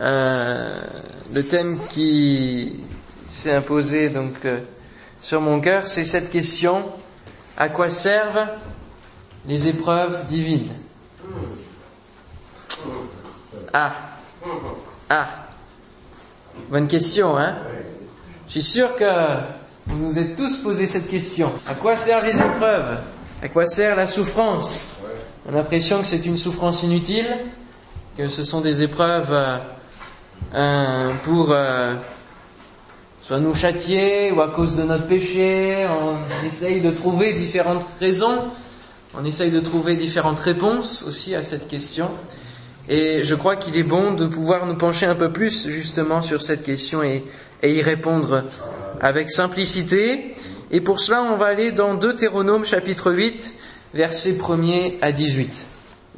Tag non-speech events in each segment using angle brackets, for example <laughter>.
euh, le thème qui s'est imposé donc euh, sur mon cœur, c'est cette question à quoi servent les épreuves divines? Ah, ah, bonne question, hein? Je suis sûr que vous nous êtes tous posé cette question. À quoi servent les épreuves? À quoi sert la souffrance? On a l'impression que c'est une souffrance inutile, que ce sont des épreuves euh, euh, pour euh, soit nous châtier ou à cause de notre péché. On essaye de trouver différentes raisons, on essaye de trouver différentes réponses aussi à cette question. Et je crois qu'il est bon de pouvoir nous pencher un peu plus justement sur cette question et, y répondre avec simplicité. Et pour cela, on va aller dans Deutéronome chapitre 8, versets 1er à 18,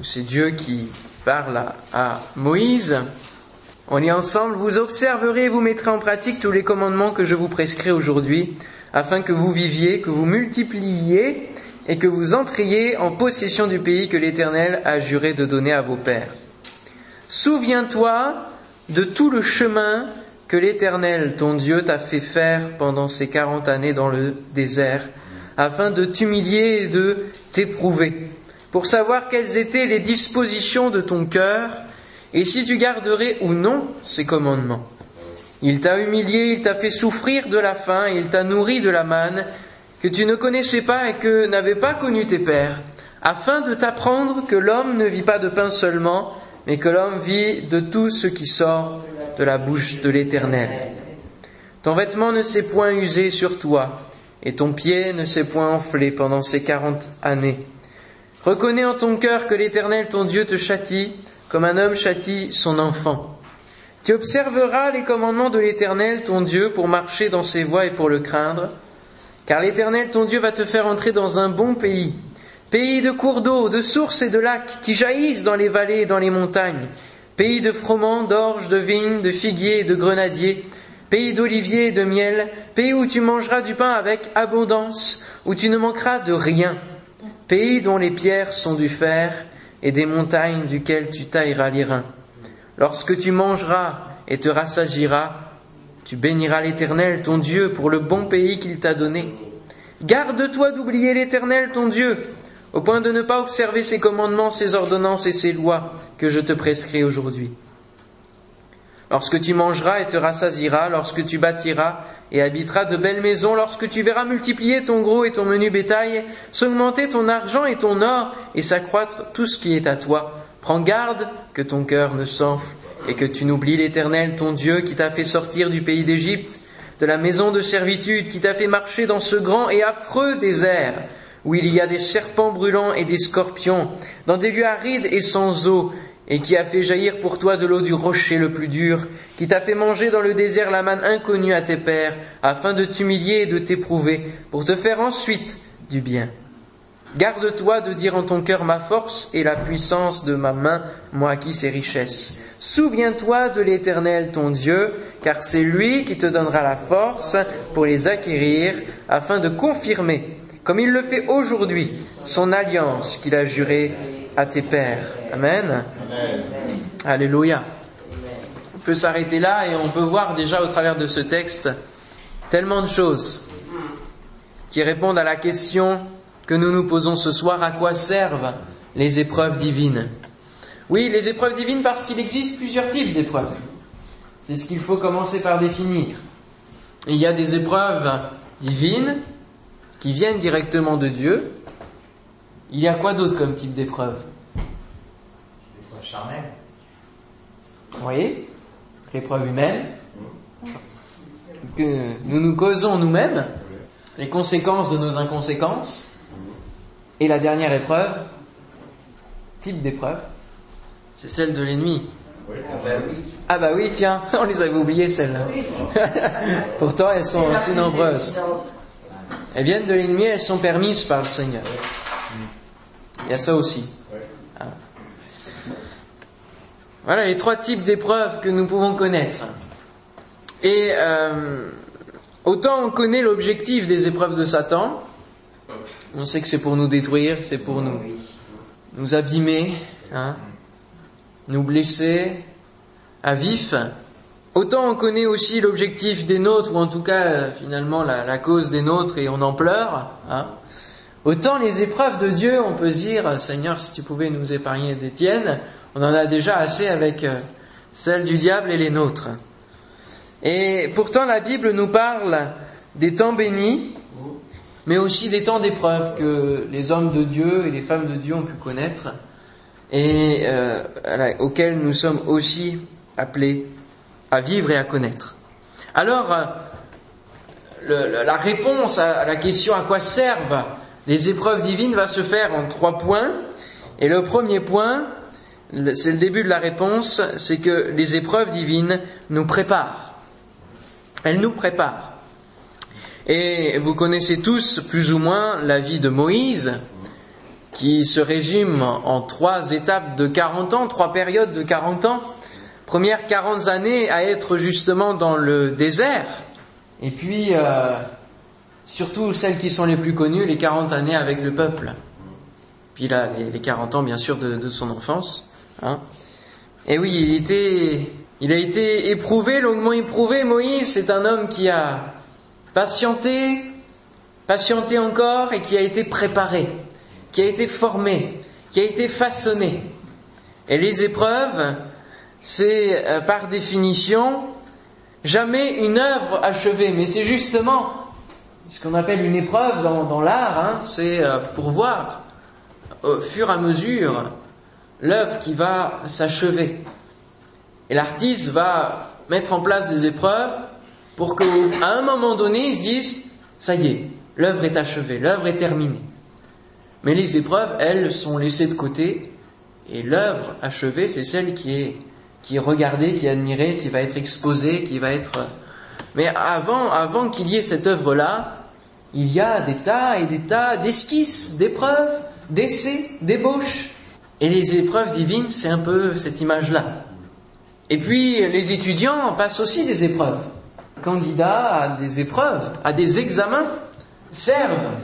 où c'est Dieu qui parle à Moïse. On lit ensemble, vous observerez et vous mettrez en pratique tous les commandements que je vous prescris aujourd'hui, afin que vous viviez, que vous multipliiez et que vous entriez en possession du pays que l'Éternel a juré de donner à vos pères. Souviens-toi de tout le chemin que l'Éternel, ton Dieu, t'a fait faire pendant ces quarante années dans le désert, afin de t'humilier et de t'éprouver, pour savoir quelles étaient les dispositions de ton cœur, et si tu garderais ou non ces commandements? Il t'a humilié, il t'a fait souffrir de la faim, il t'a nourri de la manne, que tu ne connaissais pas et que n'avaient pas connu tes pères, afin de t'apprendre que l'homme ne vit pas de pain seulement, mais que l'homme vit de tout ce qui sort de la bouche de l'Éternel. Ton vêtement ne s'est point usé sur toi, et ton pied ne s'est point enflé pendant ces quarante années. Reconnais en ton cœur que l'Éternel ton Dieu te châtie, comme un homme châtie son enfant. Tu observeras les commandements de l'Éternel ton Dieu pour marcher dans ses voies et pour le craindre, car l'Éternel ton Dieu va te faire entrer dans un bon pays, pays de cours d'eau, de sources et de lacs qui jaillissent dans les vallées et dans les montagnes, pays de froment, d'orge, de vignes, de figuiers et de grenadiers, pays d'oliviers et de miel, pays où tu mangeras du pain avec abondance, où tu ne manqueras de rien, pays dont les pierres sont du fer et des montagnes duquel tu tailleras les reins. Lorsque tu mangeras et te rassasieras, tu béniras l'Éternel, ton Dieu, pour le bon pays qu'il t'a donné. Garde-toi d'oublier l'Éternel, ton Dieu, au point de ne pas observer ses commandements, ses ordonnances et ses lois que je te prescris aujourd'hui. Lorsque tu mangeras et te rassasieras, lorsque tu bâtiras et habiteras de belles maisons, lorsque tu verras multiplier ton gros et ton menu bétail, s'augmenter ton argent et ton or, et s'accroître tout ce qui est à toi, prends garde que ton cœur ne s'enfle, et que tu n'oublies l'Éternel, ton Dieu, qui t'a fait sortir du pays d'Égypte, de la maison de servitude, qui t'a fait marcher dans ce grand et affreux désert, où il y a des serpents brûlants et des scorpions, dans des lieux arides et sans eau, et qui a fait jaillir pour toi de l'eau du rocher le plus dur, qui t'a fait manger dans le désert la manne inconnue à tes pères, afin de t'humilier et de t'éprouver, pour te faire ensuite du bien. Garde-toi de dire en ton cœur ma force et la puissance de ma main m'ont acquis ces richesses. Souviens-toi de l'Éternel ton Dieu, car c'est lui qui te donnera la force pour les acquérir, afin de confirmer, comme il le fait aujourd'hui, son alliance qu'il a jurée à tes pères. Amen. Alléluia. On peut s'arrêter là et on peut voir déjà au travers de ce texte tellement de choses qui répondent à la question que nous nous posons ce soir, à quoi servent les épreuves divines? Oui, les épreuves divines parce qu'il existe plusieurs types d'épreuves. C'est ce qu'il faut commencer par définir. Il y a des épreuves divines qui viennent directement de Dieu. Il y a quoi d'autre comme type d'épreuve L'épreuve charnelle. Vous voyez L'épreuve humaine que nous nous causons nous-mêmes, les conséquences de nos inconséquences. Et la dernière épreuve, type d'épreuve, c'est celle de l'ennemi. Ah bah oui, tiens, <laughs> on les avait oubliées celles-là. <laughs> Pourtant, elles sont aussi nombreuses. Elles viennent de l'ennemi, elles sont permises par le Seigneur. Il y a ça aussi. Voilà les trois types d'épreuves que nous pouvons connaître. Et euh, autant on connaît l'objectif des épreuves de Satan, on sait que c'est pour nous détruire, c'est pour nous, nous abîmer, hein, nous blesser, à vif. Autant on connaît aussi l'objectif des nôtres, ou en tout cas euh, finalement la, cause des nôtres, et on en pleure. Hein. Autant les épreuves de Dieu, on peut dire, Seigneur, si tu pouvais nous épargner des tiennes, on en a déjà assez avec euh, celles du diable et les nôtres. Et pourtant la Bible nous parle des temps bénis, mais aussi des temps d'épreuve que les hommes de Dieu et les femmes de Dieu ont pu connaître et euh, auxquels nous sommes aussi appelés à vivre et à connaître. Alors, euh, la réponse à la question à quoi servent les épreuves divines va se faire en trois points. Et le premier point, c'est le début de la réponse, c'est que les épreuves divines nous préparent. Elles nous préparent. Et vous connaissez tous plus ou moins la vie de Moïse, qui se résume en trois étapes de 40 ans, trois périodes de 40 ans. Première 40 années à être justement dans le désert, et puis euh, surtout celles qui sont les plus connues, les 40 années avec le peuple. Puis là, les, 40 ans bien sûr de, son enfance. Hein. Et oui, il, était, il a été éprouvé, longuement éprouvé. Moïse, c'est un homme qui a patienté, patienté encore et qui a été préparé, qui a été formé, qui a été façonné. Et les épreuves, c'est euh, par définition jamais une œuvre achevée, mais c'est justement ce qu'on appelle une épreuve dans, l'art, hein, c'est euh, pour voir au fur et à mesure l'œuvre qui va s'achever. Et l'artiste va mettre en place des épreuves pour qu'à un moment donné, ils se disent, ça y est, l'œuvre est achevée, l'œuvre est terminée. Mais les épreuves, elles, sont laissées de côté, et l'œuvre achevée, c'est celle qui est, qui est regardée, qui est admirée, qui va être exposée, qui va être... Mais avant, avant qu'il y ait cette œuvre-là, il y a des tas et des tas d'esquisses, d'épreuves, d'essais, d'ébauches. Et les épreuves divines, c'est un peu cette image-là. Et puis, les étudiants passent aussi des épreuves candidats à des épreuves, à des examens, servent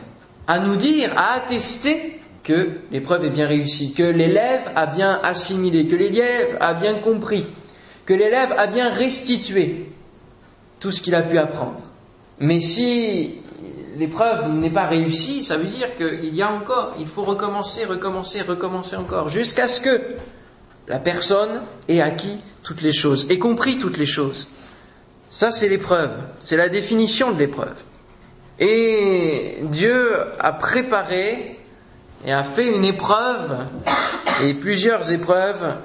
à nous dire, à attester que l'épreuve est bien réussie, que l'élève a bien assimilé, que l'élève a bien compris, que l'élève a bien restitué tout ce qu'il a pu apprendre. Mais si l'épreuve n'est pas réussie, ça veut dire qu'il y a encore, il faut recommencer, recommencer, recommencer encore, jusqu'à ce que la personne ait acquis toutes les choses, ait compris toutes les choses. Ça, c'est l'épreuve, c'est la définition de l'épreuve. Et Dieu a préparé et a fait une épreuve et plusieurs épreuves,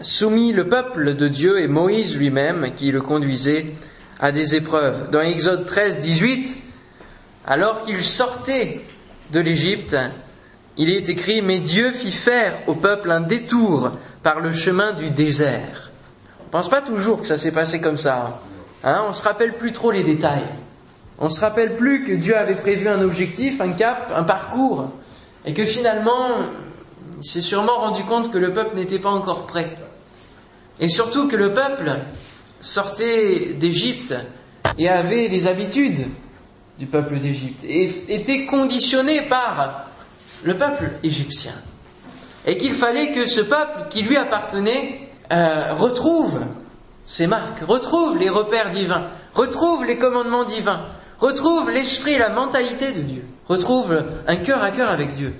soumis le peuple de Dieu et Moïse lui-même qui le conduisait à des épreuves. Dans Exode 13, 18, alors qu'il sortait de l'Égypte, il est écrit, mais Dieu fit faire au peuple un détour par le chemin du désert. On ne pense pas toujours que ça s'est passé comme ça. Hein, on se rappelle plus trop les détails. On se rappelle plus que Dieu avait prévu un objectif, un cap, un parcours, et que finalement, il s'est sûrement rendu compte que le peuple n'était pas encore prêt. Et surtout que le peuple sortait d'Égypte et avait les habitudes du peuple d'Égypte et était conditionné par le peuple égyptien. Et qu'il fallait que ce peuple qui lui appartenait euh, retrouve ces marques, retrouve les repères divins, retrouve les commandements divins, retrouve l'esprit la mentalité de Dieu, retrouve un cœur à cœur avec Dieu,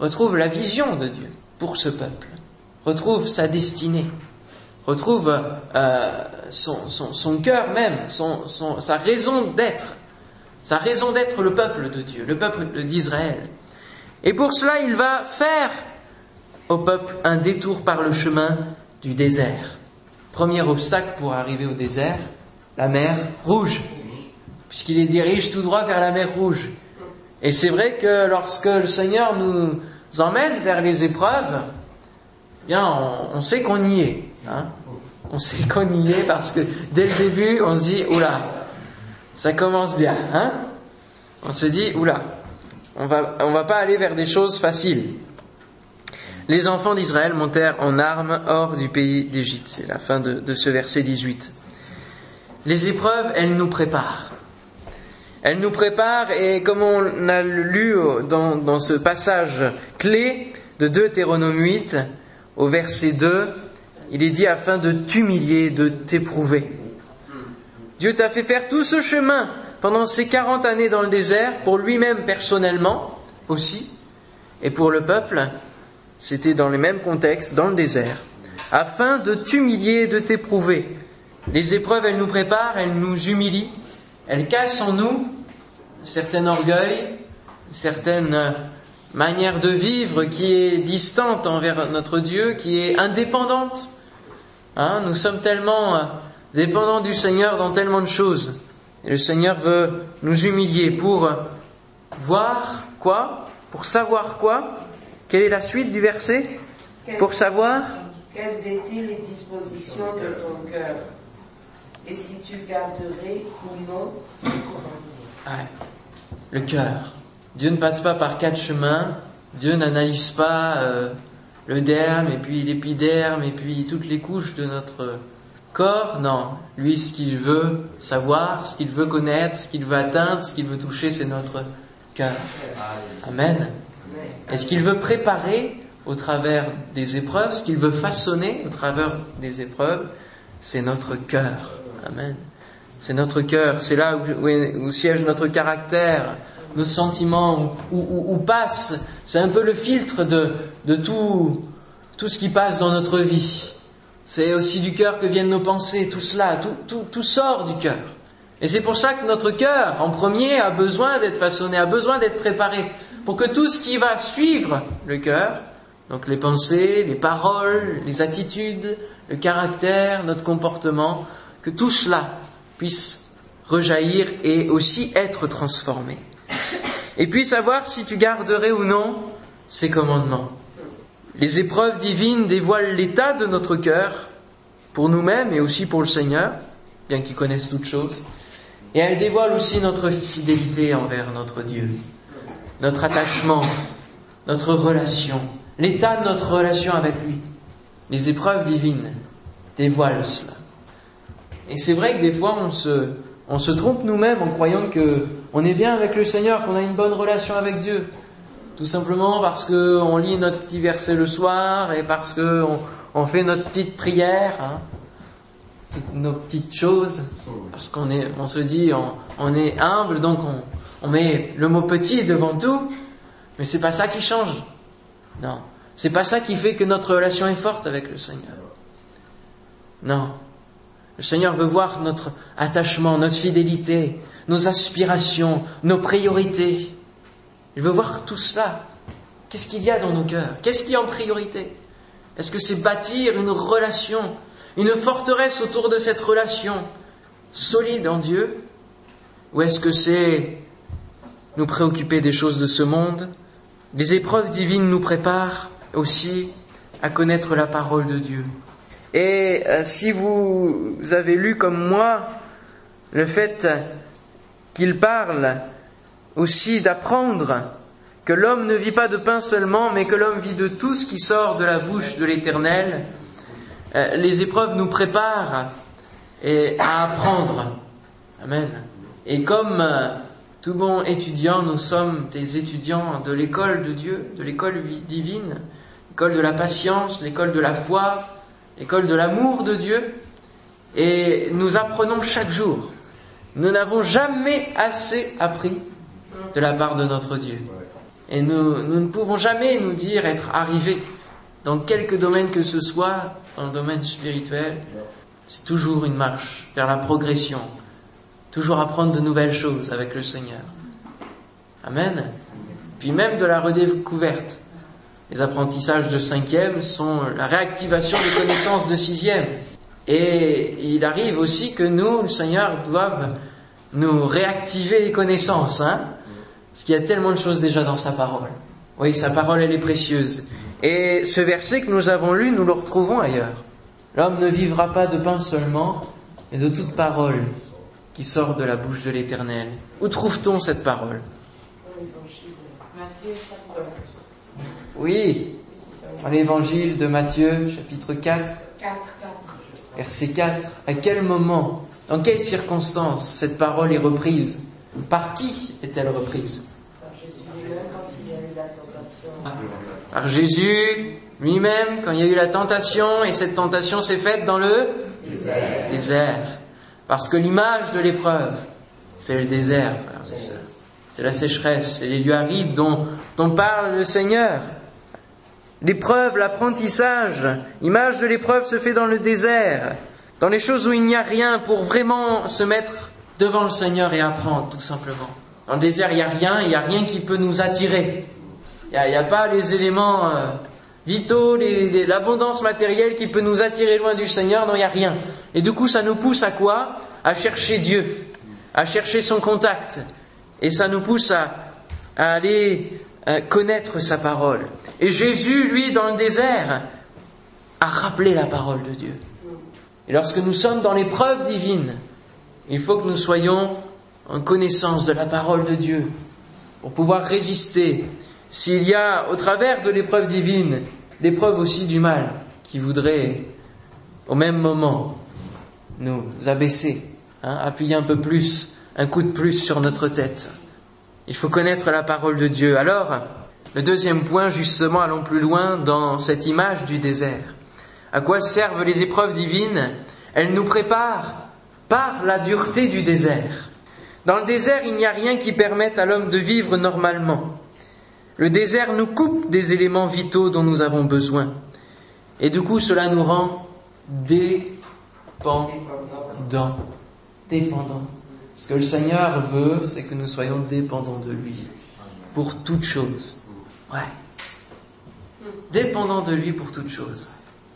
retrouve la vision de Dieu pour ce peuple, retrouve sa destinée, retrouve euh, son, cœur même, sa raison d'être, sa raison d'être le peuple de Dieu, le peuple d'Israël. Et pour cela, il va faire au peuple un détour par le chemin du désert. Premier obstacle pour arriver au désert, la mer Rouge, puisqu'il les dirige tout droit vers la mer Rouge. Et c'est vrai que lorsque le Seigneur nous emmène vers les épreuves, eh bien, on, sait qu'on y est. Hein. on sait qu'on y est parce que dès le début, on se dit, oula, ça commence bien. Hein? On se dit, oula, on va, on va pas aller vers des choses faciles. Les enfants d'Israël montèrent en armes hors du pays d'Égypte. C'est la fin de, ce verset 18. Les épreuves, elles nous préparent. Elles nous préparent et comme on a lu dans, ce passage clé de Deutéronome 8 au verset 2, il est dit afin de t'humilier, de t'éprouver. Dieu t'a fait faire tout ce chemin pendant ces 40 années dans le désert, pour lui-même personnellement aussi, et pour le peuple, c'était dans les mêmes contextes, dans le désert, afin de t'humilier, de t'éprouver. Les épreuves, elles nous préparent, elles nous humilient, elles cassent en nous certain orgueil, une certaine manière de vivre qui est distante envers notre Dieu, qui est indépendante. Hein, nous sommes tellement dépendants du Seigneur dans tellement de choses. Et le Seigneur veut nous humilier pour voir quoi? Pour savoir quoi? Quelle est la suite du verset? Pour savoir? Quelles étaient les dispositions de ton cœur? Et si tu garderais ou non Le cœur. Dieu ne passe pas par quatre chemins. Dieu n'analyse pas euh, le derme et puis l'épiderme et puis toutes les couches de notre corps, non. Lui, ce qu'il veut savoir, ce qu'il veut connaître, ce qu'il veut atteindre, ce qu'il veut toucher, c'est notre cœur. Amen. Et ce qu'il veut préparer au travers des épreuves, ce qu'il veut façonner au travers des épreuves, c'est notre cœur. Amen. C'est notre cœur, c'est là où, siège notre caractère, nos sentiments, où, passe, c'est un peu le filtre de, de tout, tout ce qui passe dans notre vie. C'est aussi du cœur que viennent nos pensées, tout cela, tout, tout, tout sort du cœur. Et c'est pour ça que notre cœur, en premier, a besoin d'être façonné, a besoin d'être préparé, pour que tout ce qui va suivre le cœur, donc les pensées, les paroles, les attitudes, le caractère, notre comportement, que tout cela puisse rejaillir et aussi être transformé. Et puis savoir si tu garderais ou non ces commandements. Les épreuves divines dévoilent l'état de notre cœur, pour nous-mêmes et aussi pour le Seigneur, bien qu'il connaisse toutes choses. Et elles dévoilent aussi notre fidélité envers notre Dieu, notre attachement, notre relation, l'état de notre relation avec lui. Les épreuves divines dévoilent cela. Et c'est vrai que des fois on se, trompe nous-mêmes en croyant que on est bien avec le Seigneur, qu'on a une bonne relation avec Dieu. Tout simplement parce qu'on lit notre petit verset le soir et parce qu'on on fait notre petite prière, hein, toutes nos petites choses, parce qu'on est, on se dit, on, est humble, donc on, on met le mot petit devant tout, mais c'est pas ça qui change. Non. C'est pas ça qui fait que notre relation est forte avec le Seigneur. Non. Le Seigneur veut voir notre attachement, notre fidélité, nos aspirations, nos priorités. Il veut voir tout cela. Qu'est-ce qu'il y a dans nos cœurs? Qu'est-ce qui est en priorité? Est-ce que c'est bâtir une relation, une forteresse autour de cette relation solide en Dieu? Ou est-ce que c'est nous préoccuper des choses de ce monde? Les épreuves divines nous préparent aussi à connaître la parole de Dieu. Et euh, si vous avez lu comme moi le fait qu'il parle aussi d'apprendre que l'homme ne vit pas de pain seulement, mais que l'homme vit de tout ce qui sort de la bouche de l'Éternel. Euh, les épreuves nous préparent à apprendre. Amen. Et comme euh, tout bon étudiant, nous sommes des étudiants de l'école de Dieu, de l'école divine, l'école de la patience, l'école de la foi, l'école de l'amour de Dieu, et nous apprenons chaque jour. Nous n'avons jamais assez appris de la part de notre Dieu. Et nous, nous ne pouvons jamais nous dire être arrivés dans quelque domaine que ce soit, dans le domaine spirituel. C'est toujours une marche vers la progression, toujours apprendre de nouvelles choses avec le Seigneur. Amen. Puis même de la redécouverte. Les apprentissages de cinquième sont la réactivation des connaissances de sixième. Et il arrive aussi que nous, le Seigneur, doive nous réactiver les connaissances, hein, parce qu'il y a tellement de choses déjà dans sa parole. Oui, sa parole, elle est précieuse. Et ce verset que nous avons lu, nous le retrouvons ailleurs. L'homme ne vivra pas de pain seulement, mais de toute parole qui sort de la bouche de l'Éternel. Où trouve-t-on cette parole? Oui, dans l'évangile de Matthieu, chapitre 4, verset 4. À quel moment, dans quelles circonstances cette parole est reprise? Par qui est-elle reprise? Par Jésus lui-même quand il y a eu la tentation, et cette tentation s'est faite dans le désert. Parce que l'image de l'épreuve, c'est le désert, frères et sœurs. C'est la sécheresse, c'est les lieux arides dont, dont parle le Seigneur. L'épreuve, l'apprentissage, l'image de l'épreuve se fait dans le désert, dans les choses où il n'y a rien pour vraiment se mettre devant le Seigneur et apprendre, tout simplement. Dans le désert, il n'y a rien, il n'y a rien qui peut nous attirer. Il n'y a, pas les éléments euh, vitaux, l'abondance matérielle qui peut nous attirer loin du Seigneur, non, il n'y a rien. Et du coup, ça nous pousse à quoi? À chercher Dieu, à chercher son contact. Et ça nous pousse à, aller euh, connaître sa parole. Et Jésus, lui, dans le désert, a rappelé la parole de Dieu. Et lorsque nous sommes dans l'épreuve divine, il faut que nous soyons en connaissance de la parole de Dieu pour pouvoir résister s'il y a au travers de l'épreuve divine l'épreuve aussi du mal qui voudrait au même moment nous abaisser, hein, appuyer un peu plus, un coup de plus sur notre tête. Il faut connaître la parole de Dieu. Alors, le deuxième point, justement, allons plus loin dans cette image du désert. À quoi servent les épreuves divines? Elles nous préparent par la dureté du désert. Dans le désert, il n'y a rien qui permette à l'homme de vivre normalement. Le désert nous coupe des éléments vitaux dont nous avons besoin. Et du coup, cela nous rend dépendants. Dépendants. Ce que le Seigneur veut, c'est que nous soyons dépendants de lui. Pour toute chose. Ouais. Dépendants de lui pour toute chose.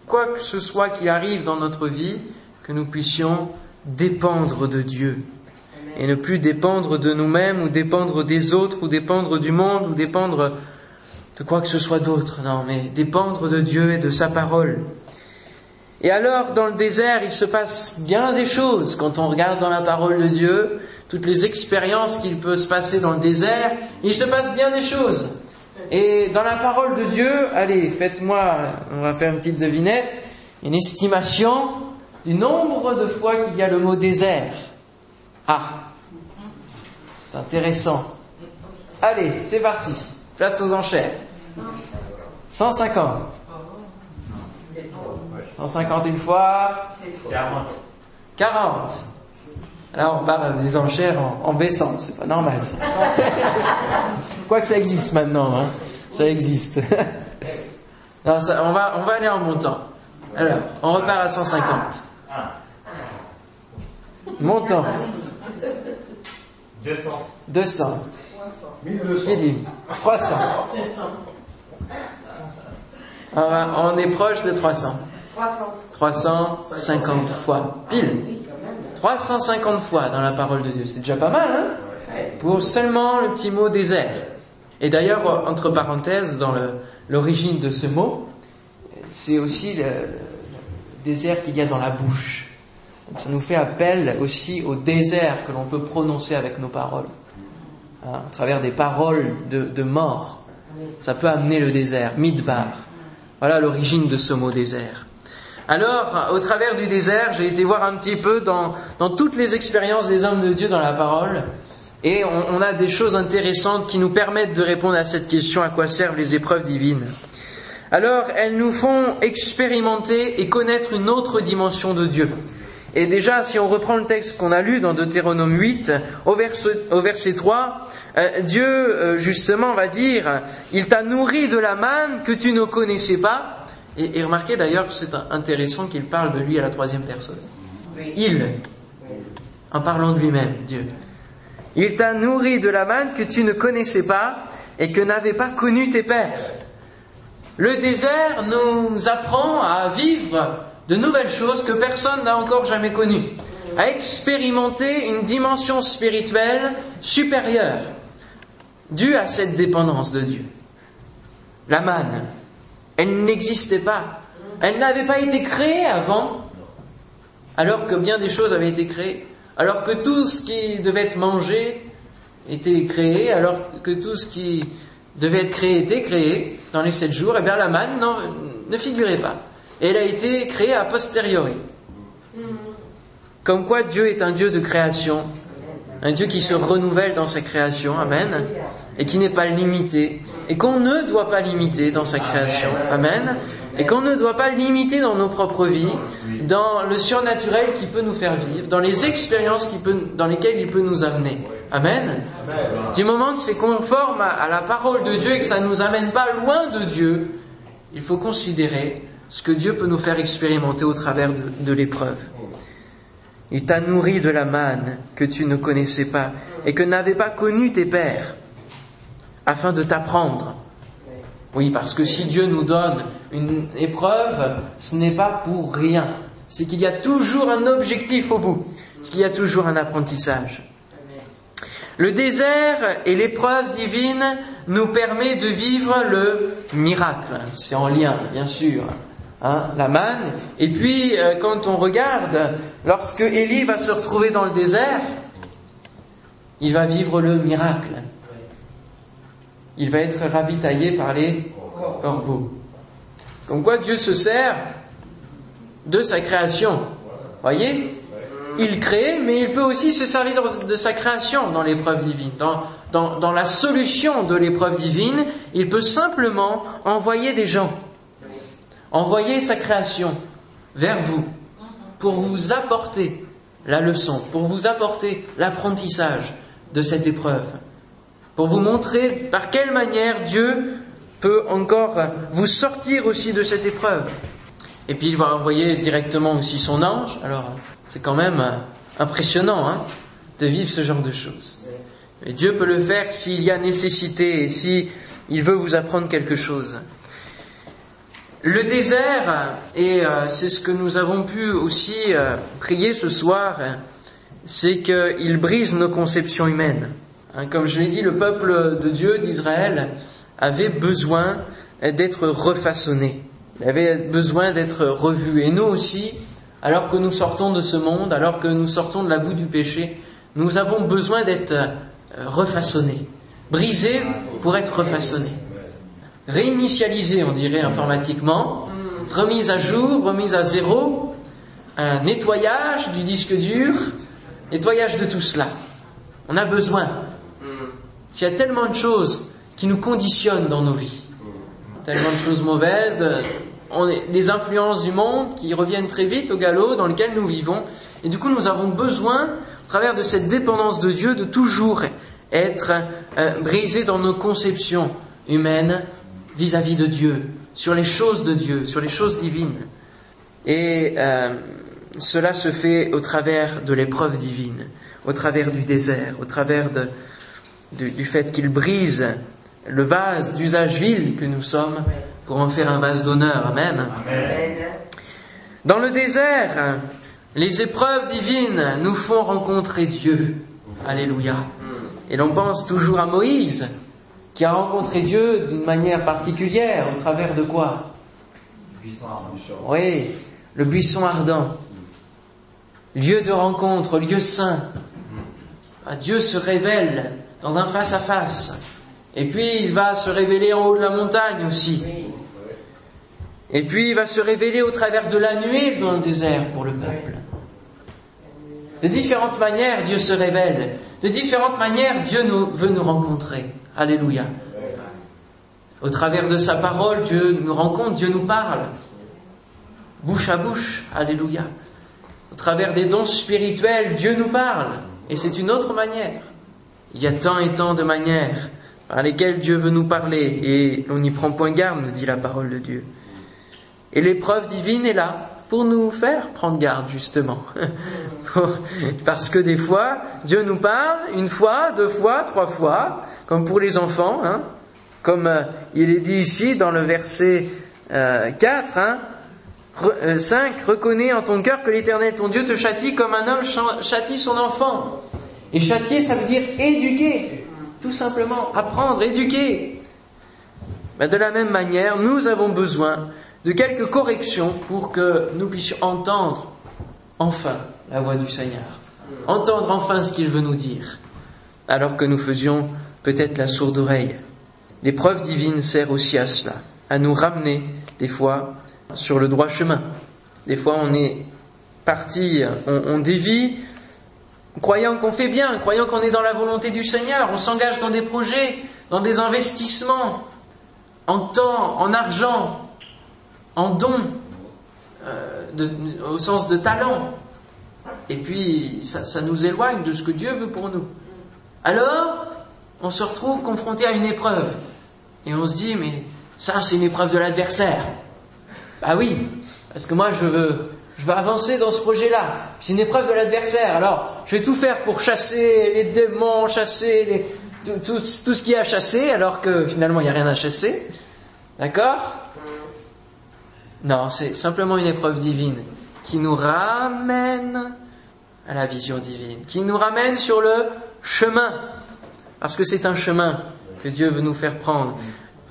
Quoi que ce soit qui arrive dans notre vie, que nous puissions dépendre de Dieu et ne plus dépendre de nous-mêmes ou dépendre des autres ou dépendre du monde ou dépendre de quoi que ce soit d'autre. Non, mais dépendre de Dieu et de sa parole. Et alors, dans le désert, il se passe bien des choses quand on regarde dans la parole de Dieu, toutes les expériences qu'il peut se passer dans le désert, il se passe bien des choses. Et dans la parole de Dieu, allez, faites-moi, on va faire une petite devinette, une estimation du nombre de fois qu'il y a le mot désert. Ah, c'est intéressant. Allez, c'est parti. Place aux enchères. 150. 150 une fois. 40. 40. Là, on parle des enchères en, baissant. C'est pas normal, ça. <laughs> Quoi que ça existe maintenant, hein. Ça existe. <laughs> non, on va, on va aller en montant. Alors, on repart à 150. Montant. 200. 200. 1200. Il dit 300. On est proche de 300. 350 fois. Pile. 350 fois dans la parole de Dieu. C'est déjà pas mal, hein Pour seulement le petit mot désert. Et d'ailleurs, entre parenthèses, dans l'origine de ce mot, c'est aussi le désert qu'il y a dans la bouche ça nous fait appel aussi au désert que l'on peut prononcer avec nos paroles, hein, à travers des paroles de, mort. Ça peut amener le désert, midbar. Voilà l'origine de ce mot désert. Alors, au travers du désert, j'ai été voir un petit peu dans, toutes les expériences des hommes de Dieu dans la parole, et on a des choses intéressantes qui nous permettent de répondre à cette question à quoi servent les épreuves divines. Alors, elles nous font expérimenter et connaître une autre dimension de Dieu. Et déjà, si on reprend le texte qu'on a lu dans Deutéronome 8, au verset, au verset 3, euh, Dieu, euh, justement, va dire, il t'a nourri de la manne que tu ne connaissais pas. Et, remarquez d'ailleurs que c'est intéressant qu'il parle de lui à la troisième personne. Il, en parlant de lui-même, Dieu. Il t'a nourri de la manne que tu ne connaissais pas et que n'avaient pas connu tes pères. Le désert nous apprend à vivre de nouvelles choses que personne n'a encore jamais connues, à expérimenter une dimension spirituelle supérieure, due à cette dépendance de Dieu. La manne, elle n'existait pas, elle n'avait pas été créée avant, alors que bien des choses avaient été créées, alors que tout ce qui devait être mangé était créé, alors que tout ce qui devait être créé était créé dans les sept jours, et bien la manne ne figurait pas elle a été créée a posteriori. Comme quoi Dieu est un Dieu de création, un Dieu qui se renouvelle dans sa création, Amen, et qui n'est pas limité, et qu'on ne doit pas limiter dans sa création. Amen. Et qu'on ne doit pas limiter dans nos propres vies, dans le surnaturel qui peut nous faire vivre, dans les expériences dans lesquelles il peut nous amener. Amen. Du moment que c'est conforme à, la parole de Dieu et que ça ne nous amène pas loin de Dieu, il faut considérer ce que Dieu peut nous faire expérimenter au travers de, de l'épreuve. Il t'a nourri de la manne que tu ne connaissais pas et que n'avaient pas connu tes pères, afin de t'apprendre. Oui, parce que si Dieu nous donne une épreuve, ce n'est pas pour rien. C'est qu'il y a toujours un objectif au bout. C'est qu'il y a toujours un apprentissage. Le désert et l'épreuve divine nous permet de vivre le miracle. C'est en lien, bien sûr. Hein, la manne. Et puis, euh, quand on regarde, lorsque Élie va se retrouver dans le désert, il va vivre le miracle. Il va être ravitaillé par les corbeaux. Comme quoi Dieu se sert de sa création. Voyez? Il crée, mais il peut aussi se servir de sa création dans l'épreuve divine. Dans, la solution de l'épreuve divine, il peut simplement envoyer des gens, envoyer sa création vers vous pour vous apporter la leçon, pour vous apporter l'apprentissage, de cette épreuve, pour vous montrer par quelle manière Dieu peut encore vous sortir aussi de cette épreuve. Et puis il va envoyer directement aussi son ange. Alors c'est quand même impressionnant hein, de vivre ce genre de choses. Et Dieu peut le faire s'il y a nécessité et si il veut vous apprendre quelque chose. Le désert, et euh, c'est ce que nous avons pu aussi euh, prier ce soir, c'est qu'il brise nos conceptions humaines. Hein, comme je l'ai dit, le peuple de Dieu, d'Israël, avait besoin d'être refaçonné. Il avait besoin d'être revu. Et nous aussi, alors que nous sortons de ce monde, alors que nous sortons de la boue du péché, nous avons besoin d'être euh, refaçonnés. Brisés pour être refaçonnés. Réinitialisés, on dirait informatiquement. Remise à jour, remise à zéro. Un nettoyage du disque dur nettoyage de tout cela. On a besoin. S'il y a tellement de choses qui nous conditionnent dans nos vies, tellement de choses mauvaises, on les influences du monde qui reviennent très vite au galop dans lequel nous vivons, et du coup nous avons besoin, au travers de cette dépendance de Dieu, de toujours être euh, brisés dans nos conceptions humaines vis-à-vis de Dieu, sur les choses de Dieu, sur les choses divines. Et euh, cela se fait au travers de l'épreuve divine, au travers du désert, au travers de, du fait qu'il brise le vase d'usage vil que nous sommes pour en faire un vase d'honneur. Amen. Dans le désert, les épreuves divines nous font rencontrer Dieu. Alléluia. Et l'on pense toujours à Moïse, qui a rencontré Dieu d'une manière particulière, au travers de quoi? Oui, le buisson ardent lieu de rencontre, lieu saint. Ah, Dieu se révèle dans un face-à-face. Et puis il va se révéler en haut de la montagne aussi. Et puis il va se révéler au travers de la nuée dans le désert pour le peuple. De différentes manières, Dieu se révèle. De différentes manières, Dieu nous, veut nous rencontrer. Alléluia. Au travers de sa parole, Dieu nous rencontre, Dieu nous parle. Bouche à bouche. Alléluia. Au travers des dons spirituels, Dieu nous parle. Et c'est une autre manière. Il y a tant et tant de manières par lesquelles Dieu veut nous parler. Et on n'y prend point garde, nous dit la parole de Dieu. Et l'épreuve divine est là pour nous faire prendre garde, justement. <laughs> Parce que des fois, Dieu nous parle une fois, deux fois, trois fois, comme pour les enfants, hein, comme euh, il est dit ici dans le verset euh, 4, hein, 5. Euh, reconnais en ton cœur que l'Éternel, ton Dieu, te châtie comme un homme châtie son enfant. Et châtier, ça veut dire éduquer. Tout simplement, apprendre, éduquer. Mais de la même manière, nous avons besoin de quelques corrections pour que nous puissions entendre enfin la voix du Seigneur. Entendre enfin ce qu'il veut nous dire. Alors que nous faisions peut-être la sourde oreille. L'épreuve divine sert aussi à cela, à nous ramener des fois sur le droit chemin. Des fois, on est parti, on, dévie, croyant qu'on fait bien, croyant qu'on est dans la volonté du Seigneur, on s'engage dans des projets, dans des investissements, en temps, en argent, en dons, euh, au sens de talent. Et puis, ça, nous éloigne de ce que Dieu veut pour nous. Alors, on se retrouve confronté à une épreuve. Et on se dit, mais ça, c'est une épreuve de l'adversaire. Bah oui, parce que moi, je veux, je veux avancer dans ce projet-là. C'est une épreuve de l'adversaire. Alors, je vais tout faire pour chasser les démons, chasser tout, tout, tout ce qui est à chasser, alors que finalement, il n'y a rien à chasser. D'accord? Non, c'est simplement une épreuve divine qui nous ramène à la vision divine, qui nous ramène sur le chemin. Parce que c'est un chemin que Dieu veut nous faire prendre.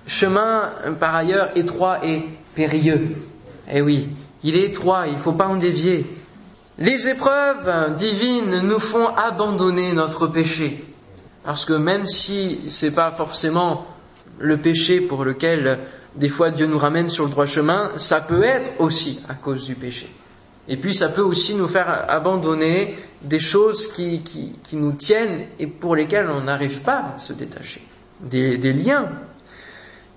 Chemin, par ailleurs, étroit et périlleux. Eh oui, il est étroit, il ne faut pas en dévier. Les épreuves divines nous font abandonner notre péché. Parce que même si c'est pas forcément le péché pour lequel des fois Dieu nous ramène sur le droit chemin, ça peut être aussi à cause du péché. Et puis ça peut aussi nous faire abandonner des choses qui, qui, nous tiennent et pour lesquelles on n'arrive pas à se détacher. Des, liens.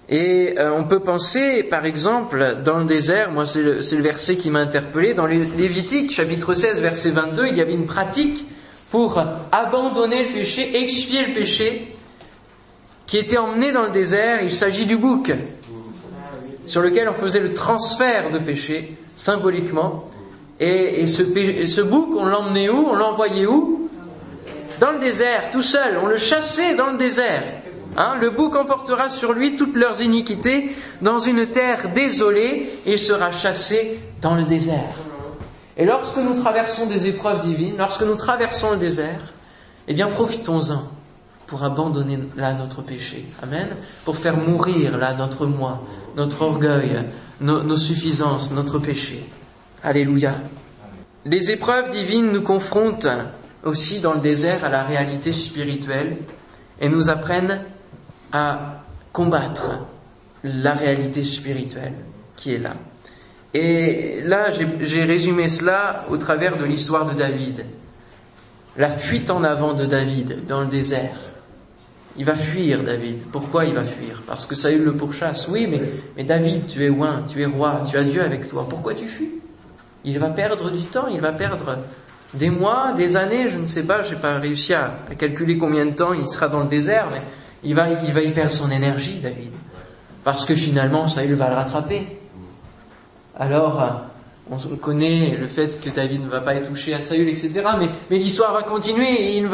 Et euh, on peut penser, par exemple, dans le désert, moi c'est le, le, verset qui m'a interpellé, dans Lévitique, chapitre 16, verset 22, il y avait une pratique pour abandonner le péché, expier le péché, qui était emmené dans le désert. Il s'agit du bouc, sur lequel on faisait le transfert de péché, symboliquement. Et, ce, bouc, on l'emmenait où On l'envoyait où? Dans le désert, tout seul. On le chassait dans le désert. Hein le bouc emportera sur lui toutes leurs iniquités dans une terre désolée et sera chassé dans le désert. Et lorsque nous traversons des épreuves divines, lorsque nous traversons le désert, eh bien profitons-en pour abandonner là notre péché. Amen. Pour faire mourir là notre moi, notre orgueil, nos, suffisances, notre péché. Alléluia. Les épreuves divines nous confrontent aussi dans le désert à la réalité spirituelle et nous apprennent à combattre la réalité spirituelle qui est là. Et là, j'ai résumé cela au travers de l'histoire de David. La fuite en avant de David dans le désert. Il va fuir, David. Pourquoi il va fuir? Parce que Saül le pourchasse. Oui, mais, David, tu es oint, tu es roi, tu as Dieu avec toi. Pourquoi tu fuis? Il va perdre du temps, il va perdre des mois, des années, je ne sais pas, j'ai pas réussi à, calculer combien de temps il sera dans le désert, mais il va, il va y perdre son énergie, David. Parce que finalement, Saül va le rattraper. Alors, on connaît le fait que David ne va pas être touché à Saül, etc. Mais, l'histoire va continuer et il ne,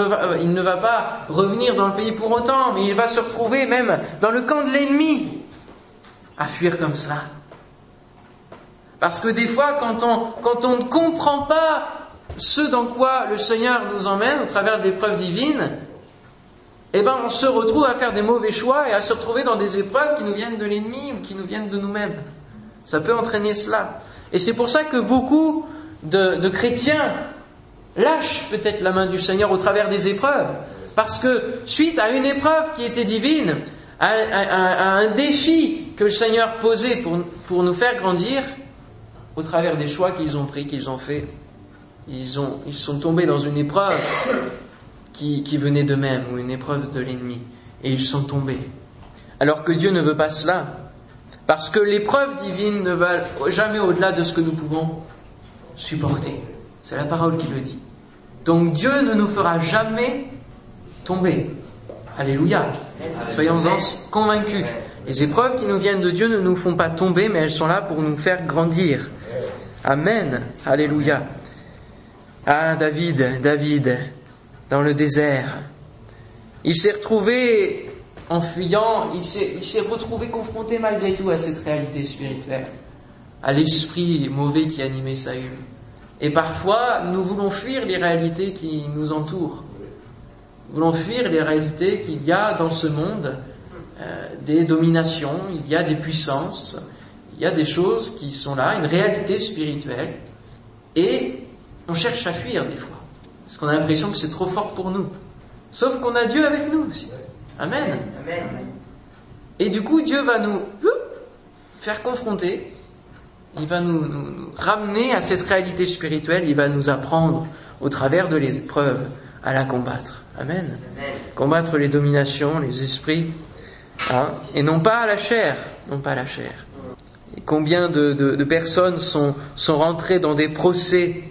va, pas revenir dans le pays pour autant, mais il va se retrouver même dans le camp de l'ennemi à fuir comme cela. Parce que des fois, quand on, ne comprend pas ce dans quoi le Seigneur nous emmène au travers des épreuves divines, eh ben, on se retrouve à faire des mauvais choix et à se retrouver dans des épreuves qui nous viennent de l'ennemi ou qui nous viennent de nous-mêmes. Ça peut entraîner cela. Et c'est pour ça que beaucoup de, chrétiens lâchent peut-être la main du Seigneur au travers des épreuves. Parce que suite à une épreuve qui était divine, à, un défi que le Seigneur posait pour, nous faire grandir, au travers des choix qu'ils ont pris, qu'ils ont fait, ils, ont, ils sont tombés dans une épreuve qui, qui venait d'eux-mêmes ou une épreuve de l'ennemi. Et ils sont tombés. Alors que Dieu ne veut pas cela. Parce que l'épreuve divine ne va jamais au-delà de ce que nous pouvons supporter. C'est la parole qui le dit. Donc Dieu ne nous fera jamais tomber. Alléluia. Soyons-en convaincus. Les épreuves qui nous viennent de Dieu ne nous font pas tomber, mais elles sont là pour nous faire grandir. Amen. Alléluia. Ah, David, David, dans le désert. Il s'est retrouvé en fuyant, il s'est retrouvé confronté malgré tout à cette réalité spirituelle, à l'esprit mauvais qui animait Saül. Et parfois, nous voulons fuir les réalités qui nous entourent. Nous voulons fuir les réalités qu'il y a dans ce monde, euh, des dominations, il y a des puissances, il y a des choses qui sont là, une réalité spirituelle, et on cherche à fuir des fois, parce qu'on a l'impression que c'est trop fort pour nous. Sauf qu'on a Dieu avec nous aussi. Amen. Et du coup, Dieu va nous faire confronter, il va nous, nous, ramener à cette réalité spirituelle, il va nous apprendre au travers de l'épreuve à la combattre. Amen. Combattre les dominations, les esprits Hein, et non pas à la chair, non pas à la chair. Et combien de, de, personnes sont, sont rentrées dans des procès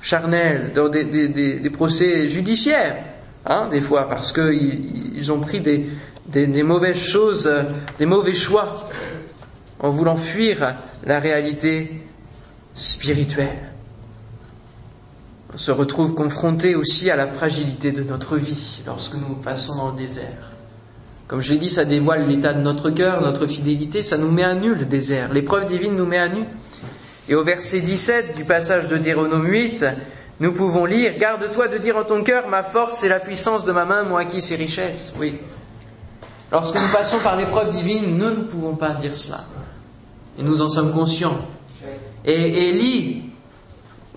charnels, dans des, des, des procès judiciaires, hein, des fois, parce qu'ils ils ont pris des, mauvaises choses, des mauvais choix, en voulant fuir la réalité spirituelle. On se retrouve confronté aussi à la fragilité de notre vie lorsque nous passons dans le désert. Comme je l'ai dit, ça dévoile l'état de notre cœur, notre fidélité, ça nous met à nu le désert. L'épreuve divine nous met à nu. Et au verset 17 du passage de Deutéronome 8, nous pouvons lire Garde-toi de dire en ton cœur, ma force et la puissance de ma main m'ont acquis ces richesses. Oui. Lorsque nous passons par l'épreuve divine, nous ne pouvons pas dire cela. Et nous en sommes conscients. Et Élie,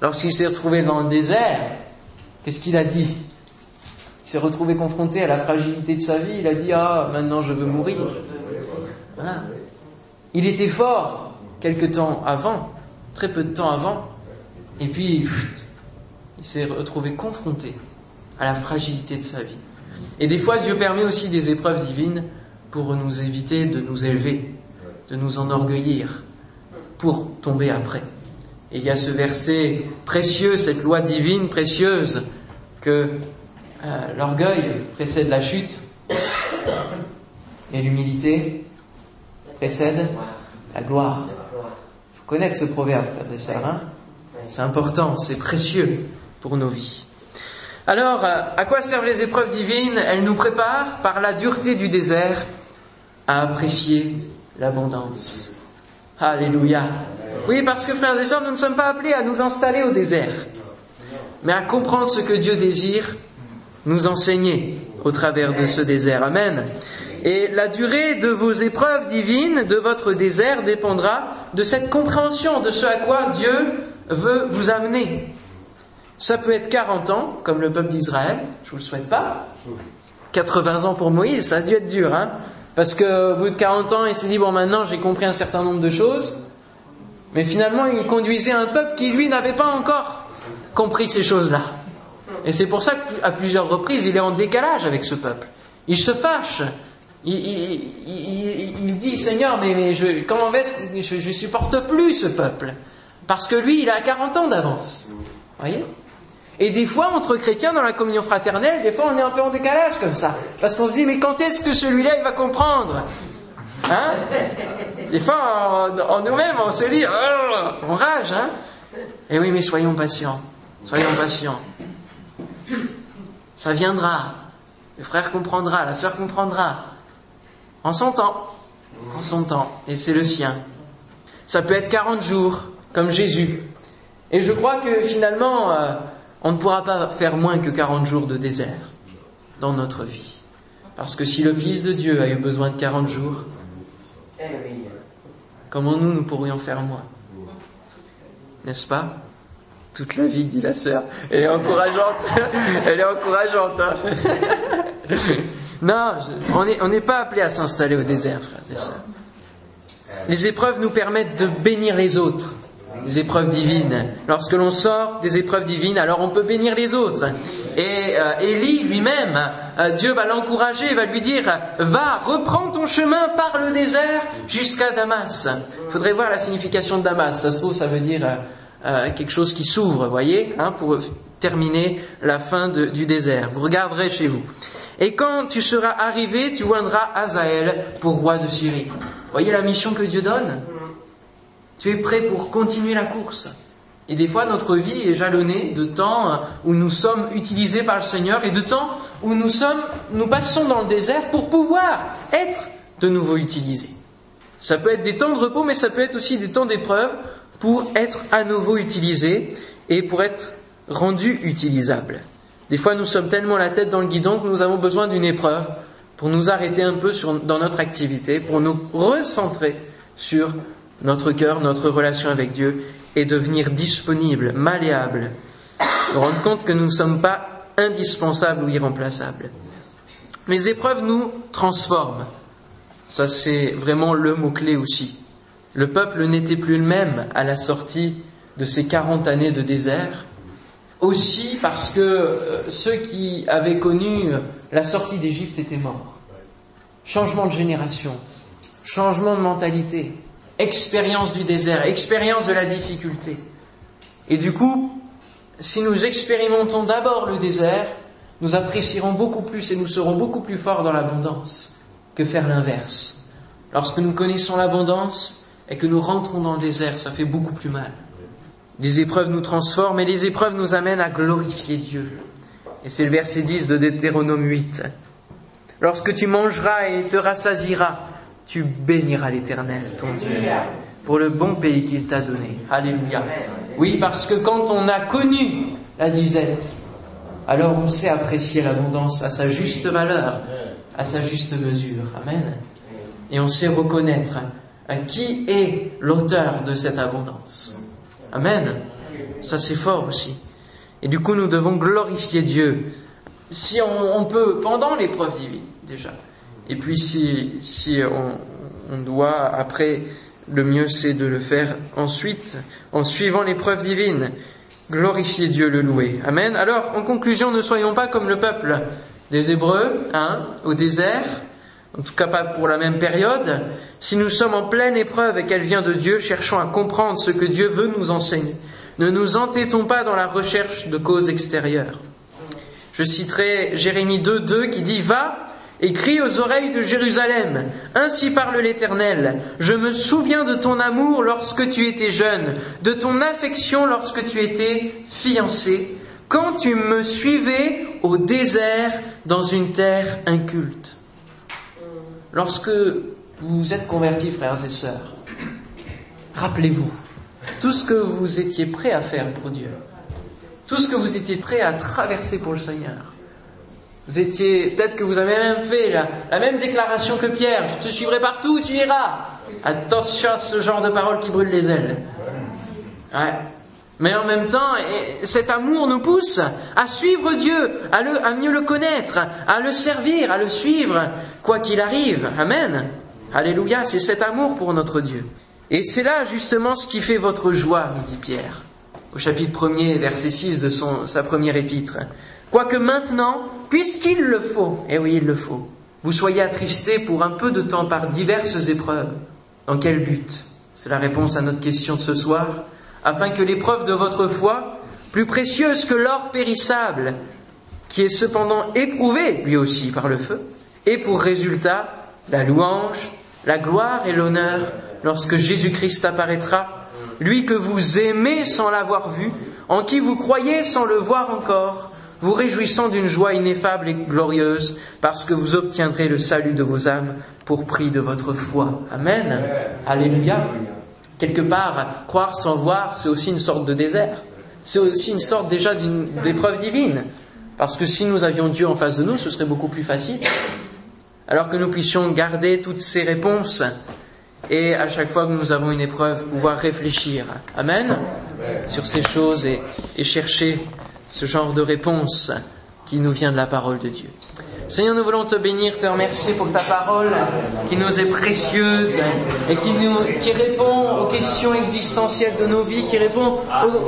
lorsqu'il s'est retrouvé dans le désert, qu'est-ce qu'il a dit? Il s'est retrouvé confronté à la fragilité de sa vie. Il a dit Ah, maintenant je veux mourir. Voilà. Il était fort quelque temps avant, très peu de temps avant, et puis il s'est retrouvé confronté à la fragilité de sa vie. Et des fois, Dieu permet aussi des épreuves divines pour nous éviter de nous élever, de nous enorgueillir, pour tomber après. Et il y a ce verset précieux, cette loi divine précieuse, que euh, l'orgueil précède la chute et l'humilité précède la gloire. Il faut connaître ce proverbe, frères et sœurs. Hein c'est important, c'est précieux Alors, à quoi servent les épreuves divines? Elles nous préparent, par la dureté du désert, à apprécier l'abondance. Alléluia. Oui, parce que frères et sœurs, nous ne sommes pas appelés à nous installer au désert, mais à comprendre ce que Dieu désire nous enseigner au travers de ce désert. Amen. Et la durée de vos épreuves divines, de votre désert, dépendra de cette compréhension de ce à quoi Dieu veut vous amener. Ça peut être 40 ans, comme le peuple d'Israël, je vous le souhaite pas. 80 ans pour Moïse, ça a dû être dur, hein. Parce qu'au bout de 40 ans, il s'est dit, bon maintenant j'ai compris un certain nombre de choses. Mais finalement, il conduisait un peuple qui, lui, n'avait pas encore compris ces choses-là. Et c'est pour ça qu'à plusieurs reprises, il est en décalage avec ce peuple. Il se fâche. Il, dit, Seigneur, mais, je, comment vais-ce je, supporte plus ce peuple. Parce que lui, il a 40 ans d'avance. Voyez? Et des fois, entre chrétiens dans la communion fraternelle, des fois on est un peu en décalage comme ça. Parce qu'on se dit, mais quand est-ce que celui-là, il va comprendre Hein Des fois, en, nous-mêmes, on se dit, oh, on rage, hein Et oui, mais soyons patients. Soyons patients. Ça viendra. Le frère comprendra, la sœur comprendra. En son temps. En son temps. Et c'est le sien. Ça peut être 40 jours, comme Jésus. Et je crois que finalement, euh, on ne pourra pas faire moins que 40 jours de désert dans notre vie. Parce que si le Fils de Dieu a eu besoin de 40 jours, comment nous, nous pourrions faire moins? N'est-ce pas? Toute la vie, dit la sœur. Elle est encourageante. <laughs> Elle est encourageante. Hein. <laughs> non, on n'est pas appelé à s'installer au désert, frères et sœurs. Les épreuves nous permettent de bénir les autres les épreuves divines. Lorsque l'on sort des épreuves divines, alors on peut bénir les autres. Et euh, Élie lui-même, euh, Dieu va l'encourager, va lui dire, va, reprends ton chemin par le désert jusqu'à Damas. Il faudrait voir la signification de Damas. Ça se trouve, ça veut dire euh, quelque chose qui s'ouvre, voyez, hein, pour terminer la fin du désert. Vous regarderez chez vous. Et quand tu seras arrivé, tu oindras Azaël pour roi de Syrie. Voyez la mission que Dieu donne? Tu es prêt pour continuer la course. Et des fois, notre vie est jalonnée de temps où nous sommes utilisés par le Seigneur et de temps où nous sommes, nous passons dans le désert pour pouvoir être de nouveau utilisés. Ça peut être des temps de repos, mais ça peut être aussi des temps d'épreuve pour être à nouveau utilisés et pour être rendus utilisables. Des fois, nous sommes tellement la tête dans le guidon que nous avons besoin d'une épreuve pour nous arrêter un peu dans notre activité, pour nous recentrer sur notre cœur, notre relation avec Dieu et devenir disponible, malléable, rendre compte que nous ne sommes pas indispensables ou irremplaçables. Les épreuves nous transforment. Ça, c'est vraiment le mot-clé aussi. Le peuple n'était plus le même à la sortie de ces 40 années de désert. Aussi parce que euh, ceux qui avaient connu la sortie d'Égypte étaient morts. changement de génération, changement de mentalité, expérience du désert, expérience de la difficulté. Et du coup, si nous expérimentons d'abord le désert, nous apprécierons beaucoup plus et nous serons beaucoup plus forts dans l'abondance que faire l'inverse. Lorsque nous connaissons l'abondance et que nous rentrons dans le désert, ça fait beaucoup plus mal. Les épreuves nous transforment et les épreuves nous amènent à glorifier Dieu. Et c'est le verset 10 de Deutéronome 8. Lorsque tu mangeras et te rassasiras, tu béniras l'Éternel, ton Dieu, pour le bon pays qu'il t'a donné. Alléluia. Oui, parce que quand on a connu la disette, alors on sait apprécier l'abondance à sa juste valeur, à sa juste mesure. Amen. Et on sait reconnaître qui est l'auteur de cette abondance. Amen. Ça c'est fort aussi. Et du coup, nous devons glorifier Dieu. Si on, peut, pendant l'épreuve divine, déjà. Et puis si, si on, on doit, après, le mieux c'est de le faire ensuite, en suivant l'épreuve divine. Glorifier Dieu, le louer. Amen. Alors, en conclusion, ne soyons pas comme le peuple des Hébreux, hein, au désert, en tout cas pas pour la même période. Si nous sommes en pleine épreuve et qu'elle vient de Dieu, cherchons à comprendre ce que Dieu veut nous enseigner. Ne nous entêtons pas dans la recherche de causes extérieures. Je citerai Jérémie 2.2 qui dit Va et aux oreilles de Jérusalem. Ainsi parle l'Éternel. Je me souviens de ton amour lorsque tu étais jeune, de ton affection lorsque tu étais fiancé, quand tu me suivais au désert dans une terre inculte. Lorsque vous vous êtes convertis, frères et sœurs, rappelez-vous, tout ce que vous étiez prêt à faire pour Dieu, tout ce que vous étiez prêt à traverser pour le Seigneur. Vous étiez, peut-être que vous avez même fait la, même déclaration que Pierre, je te suivrai partout où tu iras. Attention à ce genre de paroles qui brûlent les ailes. Ouais. Mais en même temps, cet amour nous pousse à suivre Dieu, à, mieux le connaître, à le servir, à le suivre, quoi qu'il arrive. Amen. Alléluia, c'est cet amour pour notre Dieu. Et c'est là justement ce qui fait votre joie, nous dit Pierre, au chapitre 1er, verset 6 de son, sa première épître. Quoique maintenant, puisqu'il le faut, et eh oui, il le faut, vous soyez attristés pour un peu de temps par diverses épreuves. Dans quel but? C'est la réponse à notre question de ce soir. Afin que l'épreuve de votre foi, plus précieuse que l'or périssable, qui est cependant éprouvé lui aussi par le feu, ait pour résultat la louange, la gloire et l'honneur lorsque Jésus-Christ apparaîtra, lui que vous aimez sans l'avoir vu, en qui vous croyez sans le voir encore, vous réjouissant d'une joie ineffable et glorieuse, parce que vous obtiendrez le salut de vos âmes pour prix de votre foi. Amen. Alléluia. Quelque part, croire sans voir, c'est aussi une sorte de désert. C'est aussi une sorte déjà d'épreuve divine. Parce que si nous avions Dieu en face de nous, ce serait beaucoup plus facile. Alors que nous puissions garder toutes ces réponses et à chaque fois que nous avons une épreuve, pouvoir réfléchir, Amen, sur ces choses et, chercher ce genre de réponse qui nous vient de la parole de Dieu. Seigneur, nous voulons te bénir, te remercier pour ta parole qui nous est précieuse et qui nous, répond aux questions existentielles de nos vies, qui répond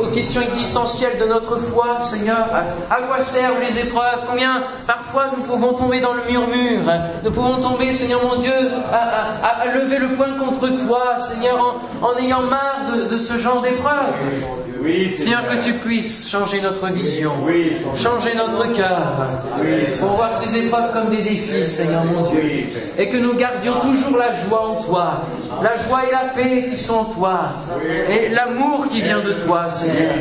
aux, questions existentielles de notre foi, Seigneur. À quoi servent les épreuves? Combien parfois nous pouvons tomber dans le murmure? Nous pouvons tomber, Seigneur mon Dieu, à, lever le poing contre toi, Seigneur, en, ayant marre de, de ce genre d'épreuves. Seigneur, que tu puisses changer notre vision, changer notre cœur, pour voir ces épreuves comme des défis, Seigneur mon Dieu, et que nous gardions toujours la joie en toi, la joie et la paix qui sont en toi, et l'amour qui vient de toi, Seigneur,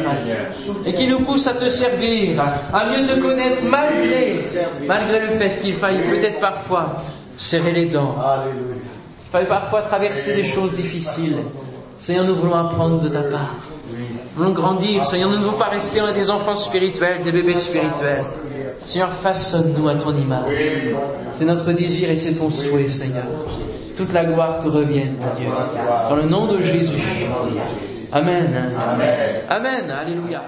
et qui nous pousse à te servir, à mieux te connaître malgré, malgré le fait qu'il faille peut-être parfois serrer les dents, il faille parfois traverser des choses difficiles. Seigneur, nous voulons apprendre de ta part. Nous voulons grandir. Seigneur, nous ne voulons pas rester des enfants spirituels, des bébés spirituels. Seigneur, façonne-nous à ton image. C'est notre désir et c'est ton souhait, Seigneur. Toute la gloire te revienne, mon Dieu. Dans le nom de Jésus. Amen. Amen. Alléluia.